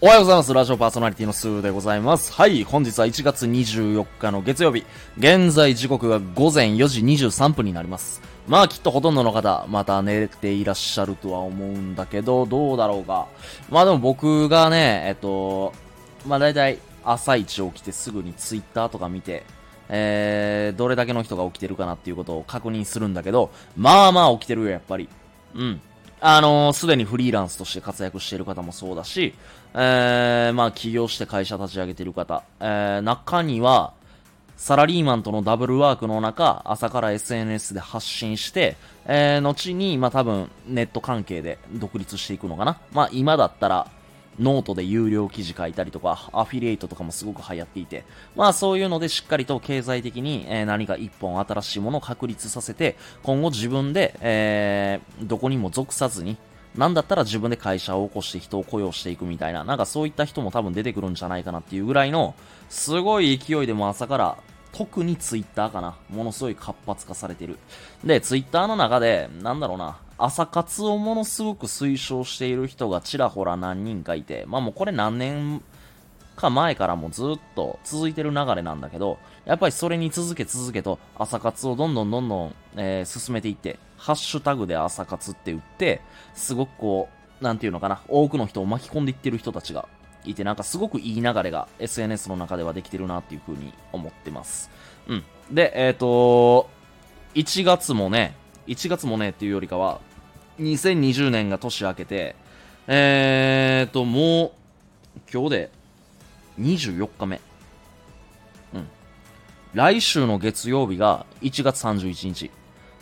おはようございます。ラジオパーソナリティのスーでございます。はい、本日は1月24日の月曜日。現在時刻が午前4時23分になります。まあきっとほとんどの方、また寝ていらっしゃるとは思うんだけど、どうだろうか。まあでも僕がね、えっと、まあ大体朝一起きてすぐにツイッターとか見て、えー、どれだけの人が起きてるかなっていうことを確認するんだけど、まあまあ起きてるよ、やっぱり。うん。あのす、でにフリーランスとして活躍している方もそうだし、えー、まあ起業して会社立ち上げている方、えー、中には、サラリーマンとのダブルワークの中、朝から SNS で発信して、えー、後に、まあ多分、ネット関係で独立していくのかな。まあ今だったら、ノートで有料記事書いたりとか、アフィリエイトとかもすごく流行っていて、まあそういうのでしっかりと経済的に、えー何か一本新しいものを確立させて、今後自分で、えーどこにも属さずに、なんだったら自分で会社を起こして人を雇用していくみたいな、なんかそういった人も多分出てくるんじゃないかなっていうぐらいの、すごい勢いでも朝から、特にツイッターかな。ものすごい活発化されてる。で、ツイッターの中で、なんだろうな、朝活をものすごく推奨している人がちらほら何人かいて、まあもうこれ何年か前からもずっと続いてる流れなんだけど、やっぱりそれに続け続けと朝活をどんどんどんどん、えー進めていって、ハッシュタグで朝活って打って、すごくこう、なんていうのかな、多くの人を巻き込んでいってる人たちがいて、なんかすごくいい流れが SNS の中ではできてるなっていう風に思ってます。うん。で、えっ、と1月もね、1月もねっていうよりかは、2020年が年明けて、えーと、もう、今日で24日目。うん。来週の月曜日が1月31日。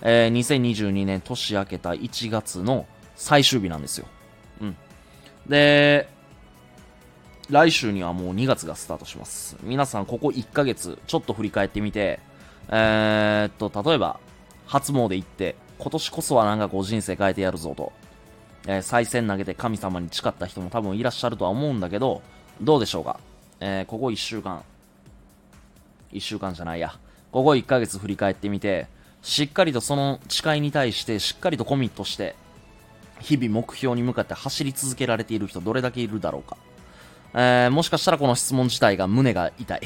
えー、2022年年明けた1月の最終日なんですよ。うん。で、来週にはもう2月がスタートします。皆さんここ1ヶ月ちょっと振り返ってみて、えー、っと、例えば、初詣行って、今年こそはなんかこう人生変えてやるぞと、えー、再銭投げて神様に誓った人も多分いらっしゃるとは思うんだけど、どうでしょうか？えー、ここ1週間、1週間じゃないや、ここ1ヶ月振り返ってみて、しっかりとその誓いに対してしっかりとコミットして、日々目標に向かって走り続けられている人どれだけいるだろうか？えー、もしかしたらこの質問自体が胸が痛い。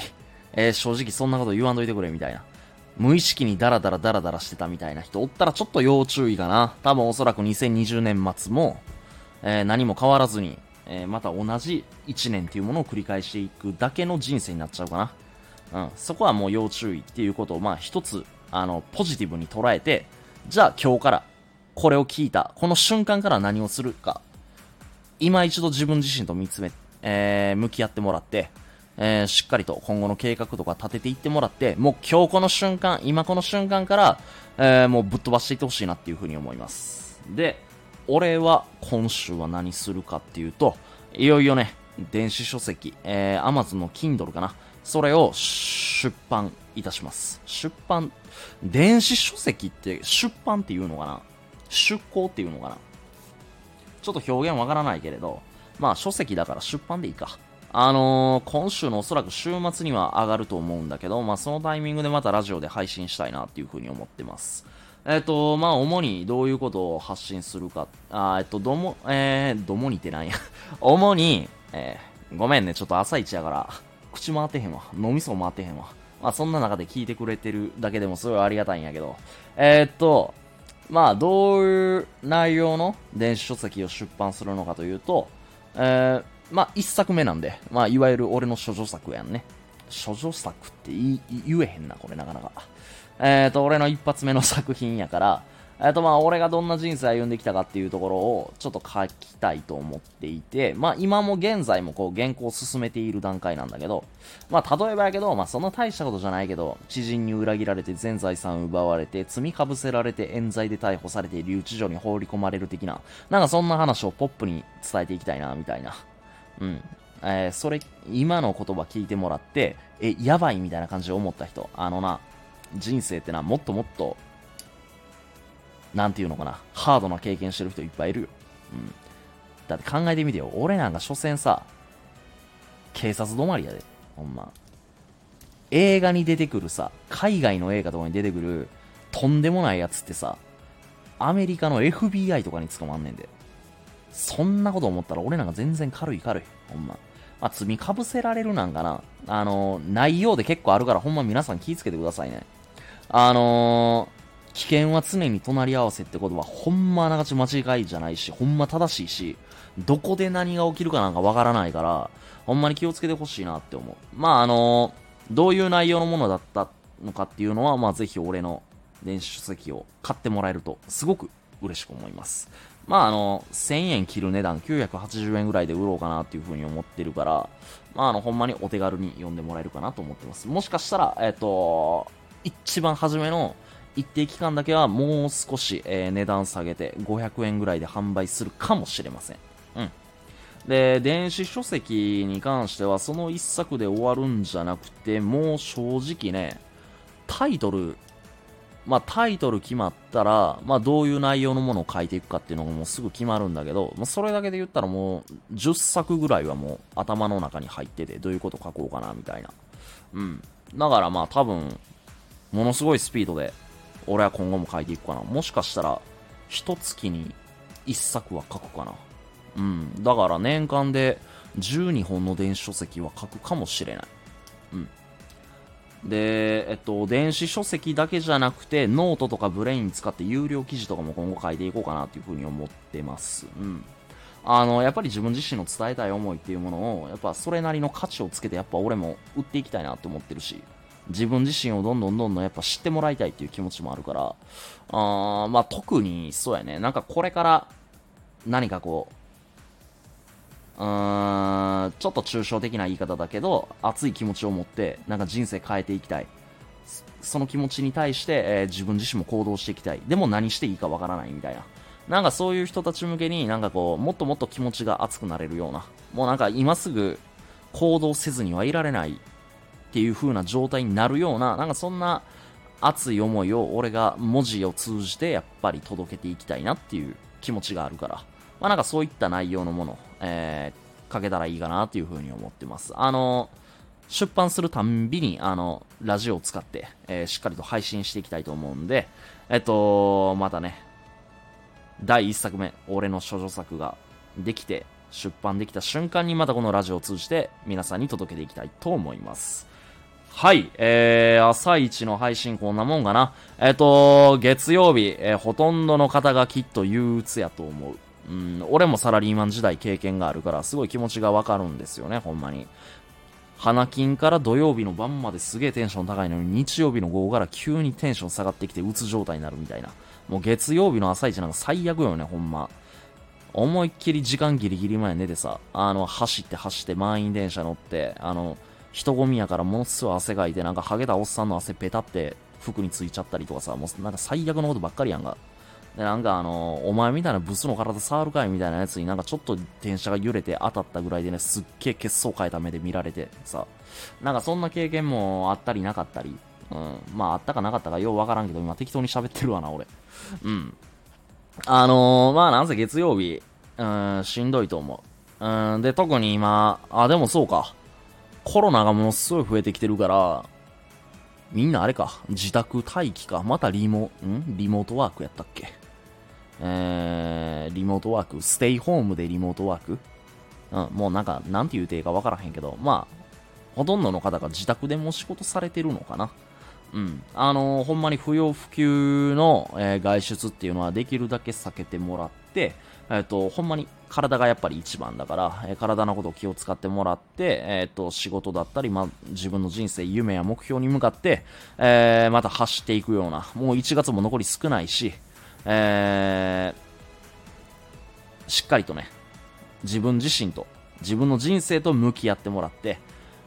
えー、正直そんなこと言わんといてくれみたいな。無意識にダラダラダラダラしてたみたいな人おったらちょっと要注意かな。多分おそらく2020年末も、えー何も変わらずに、えーまた同じ1年っていうものを繰り返していくだけの人生になっちゃうかな。うん。そこはもう要注意っていうことを、まあ一つ、あの、ポジティブに捉えて、じゃあ今日から、これを聞いた、この瞬間から何をするか、今一度自分自身と見つめ、えー向き合ってもらって、えーしっかりと今後の計画とか立てていってもらって、もう今日この瞬間、今この瞬間から、えーもうぶっ飛ばしていってほしいなっていうふうに思います。で、俺は今週は何するかっていうと、いよいよね、電子書籍、えー、Amazon の Kindle かな。それを出版いたします。出版、電子書籍って出版っていうのかな？出稿っていうのかな？ちょっと表現わからないけれど、まあ書籍だから出版でいいか。あのー今週のおそらく週末には上がると思うんだけど、まあそのタイミングでまたラジオで配信したいなっていうふうに思ってます。えっ、と、まあ主にどういうことを発信するか、あえっと、ども、えー、どもにってなんや。主に、えーごめんね、ちょっと朝一やから、口回ってへんわ。脳みそ回ってへんわ。まあそんな中で聞いてくれてるだけでもすごいありがたいんやけど、えっと、まあ、どういう内容の電子書籍を出版するのかというと、えー、まあ、一作目なんで、まあ、いわゆる俺の処女作やんね。処女作って言えへんな、これなかなか。えーと、俺の一発目の作品やから、えーと、まあ、俺がどんな人生歩んできたかっていうところを、ちょっと書きたいと思っていて、まあ、今も現在もこう、原稿を進めている段階なんだけど、まあ、例えばやけど、まあ、そんな大したことじゃないけど、知人に裏切られて全財産奪われて、罪かぶせられて冤罪で逮捕されて留置所に放り込まれる的な、なんかそんな話をポップに伝えていきたいな、みたいな。うん。えーそれ、今の言葉聞いてもらって、え、やばいみたいな感じで思った人、あのな、人生ってな、もっともっと、なんていうのかな、ハードな経験してる人いっぱいいるよ。うん。だって考えてみてよ、俺なんか所詮さ、警察止まりやで、ほんま。映画に出てくるさ、海外の映画とかに出てくる、とんでもないやつってさ、アメリカの FBI とかに捕まんねんで。そんなこと思ったら俺なんか全然軽い軽い。ほんま。まあ、罪かぶせられるなんかな。あの、内容で結構あるから、ほんま皆さん気ぃつけてくださいね。あのー、危険は常に隣り合わせってことは、ほんまあながち間違いじゃないし、ほんま正しいし、どこで何が起きるかなんかわからないから、ほんまに気をつけてほしいなって思う。まあ、あのー、どういう内容のものだったのかっていうのは、まあ、ぜひ俺の電子書籍を買ってもらえると、すごく嬉しく思います。まあ、あの、1000円切る値段、980円ぐらいで売ろうかなっていうふうに思ってるから、まあ、あの、ほんまにお手軽に読んでもらえるかなと思ってます。もしかしたら、えっ、と、一番初めの一定期間だけはもう少し、えー、値段下げて500円ぐらいで販売するかもしれません。うん。で、電子書籍に関してはその一作で終わるんじゃなくて、もう正直ね、タイトル、まあタイトル決まったら、まあどういう内容のものを書いていくかっていうのがもうすぐ決まるんだけど、まあ、それだけで言ったらもう10作ぐらいはもう頭の中に入ってて、どういうこと書こうかなみたいな。うん。だからまあ多分、ものすごいスピードで、俺は今後も書いていくかな。もしかしたら、一月に一作は書くかな。うん。だから年間で12本の電子書籍は書くかもしれない。うん。で、えっと、電子書籍だけじゃなくて、ノートとか Brain 使って有料記事とかも今後書いていこうかなっていうふうに思ってます。うん。あの、やっぱり自分自身の伝えたい思いっていうものを、やっぱそれなりの価値をつけて、やっぱ俺も売っていきたいなと思ってるし、自分自身をどんどんどんどんやっぱ知ってもらいたいっていう気持ちもあるから、あーまあ特にそうやね、なんかこれから何かこう、うーん、ちょっと抽象的な言い方だけど、熱い気持ちを持って、なんか人生変えていきたい。その気持ちに対して、えー、自分自身も行動していきたい。でも何していいかわからないみたいな。なんかそういう人たち向けになんかこう、もっともっと気持ちが熱くなれるような。もうなんか今すぐ行動せずにはいられないっていう風な状態になるような、なんかそんな熱い思いを俺が文字を通じてやっぱり届けていきたいなっていう気持ちがあるから、まあなんかそういった内容のもの、えー、書けたらいいかなっていう風に思ってます。あの、出版するたんびに、あの、ラジオを使って、えー、しっかりと配信していきたいと思うんで、えっと、またね、第1作目、俺の処女作ができて、出版できた瞬間にまたこのラジオを通じて皆さんに届けていきたいと思います。はい、えー、朝一の配信こんなもんかな。えっ、ー、と、月曜日、えー、ほとんどの方がきっと憂鬱やと思う。うん、俺もサラリーマン時代経験があるから、すごい気持ちがわかるんですよね、ほんまに。花金から土曜日の晩まですげえテンション高いのに、日曜日の午後から急にテンション下がってきて、うつ状態になるみたいな。もう月曜日の朝一なんか最悪よね、ほんま。思いっきり時間ギリギリ前寝てさ、あの、走って走って満員電車乗って、あの、人混みやからものすごい汗かいて、なんかハゲたおっさんの汗ペタって服についちゃったりとかさ、もうなんか最悪のことばっかりやんか。で、なんかあのお前みたいなブスの体触るかいみたいなやつになんかちょっと電車が揺れて当たったぐらいでね、すっげえ血相変えた目で見られてさ、なんかそんな経験もあったりなかったり、うん、まああったかなかったかようわからんけど、今適当に喋ってるわな、俺。うん。あのー、まあなんせ月曜日、うん、しんどいと思う。うん、で、特に今、あ、でもそうか。コロナがものすごい増えてきてるから、みんなあれか、自宅待機か、またリモ、ん？リモートワークやったっけ？えー、リモートワーク、ステイホームでリモートワークうん、もうなんか、なんて言うていいかわからへんけど、まあ、ほとんどの方が自宅でも仕事されてるのかな。うん。あのー、ほんまに不要不急の、えー、外出っていうのはできるだけ避けてもらって、えっ、と、ほんまに体がやっぱり一番だから、え、体のことを気を使ってもらって、えっ、と、仕事だったり、ま、自分の人生、夢や目標に向かって、えー、また走っていくような、もう1月も残り少ないし、えー、しっかりとね、自分自身と、自分の人生と向き合ってもらって、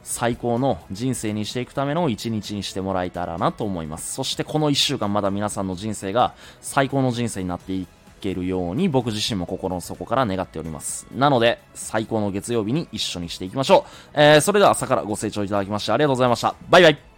最高の人生にしていくための一日にしてもらえたらなと思います。そしてこの1週間まだ皆さんの人生が最高の人生になっていけるように僕自身も心の底から願っております。なので、最高の月曜日に一緒にしていきましょう。えー、それでは朝からご清聴いただきましてありがとうございました。バイバイ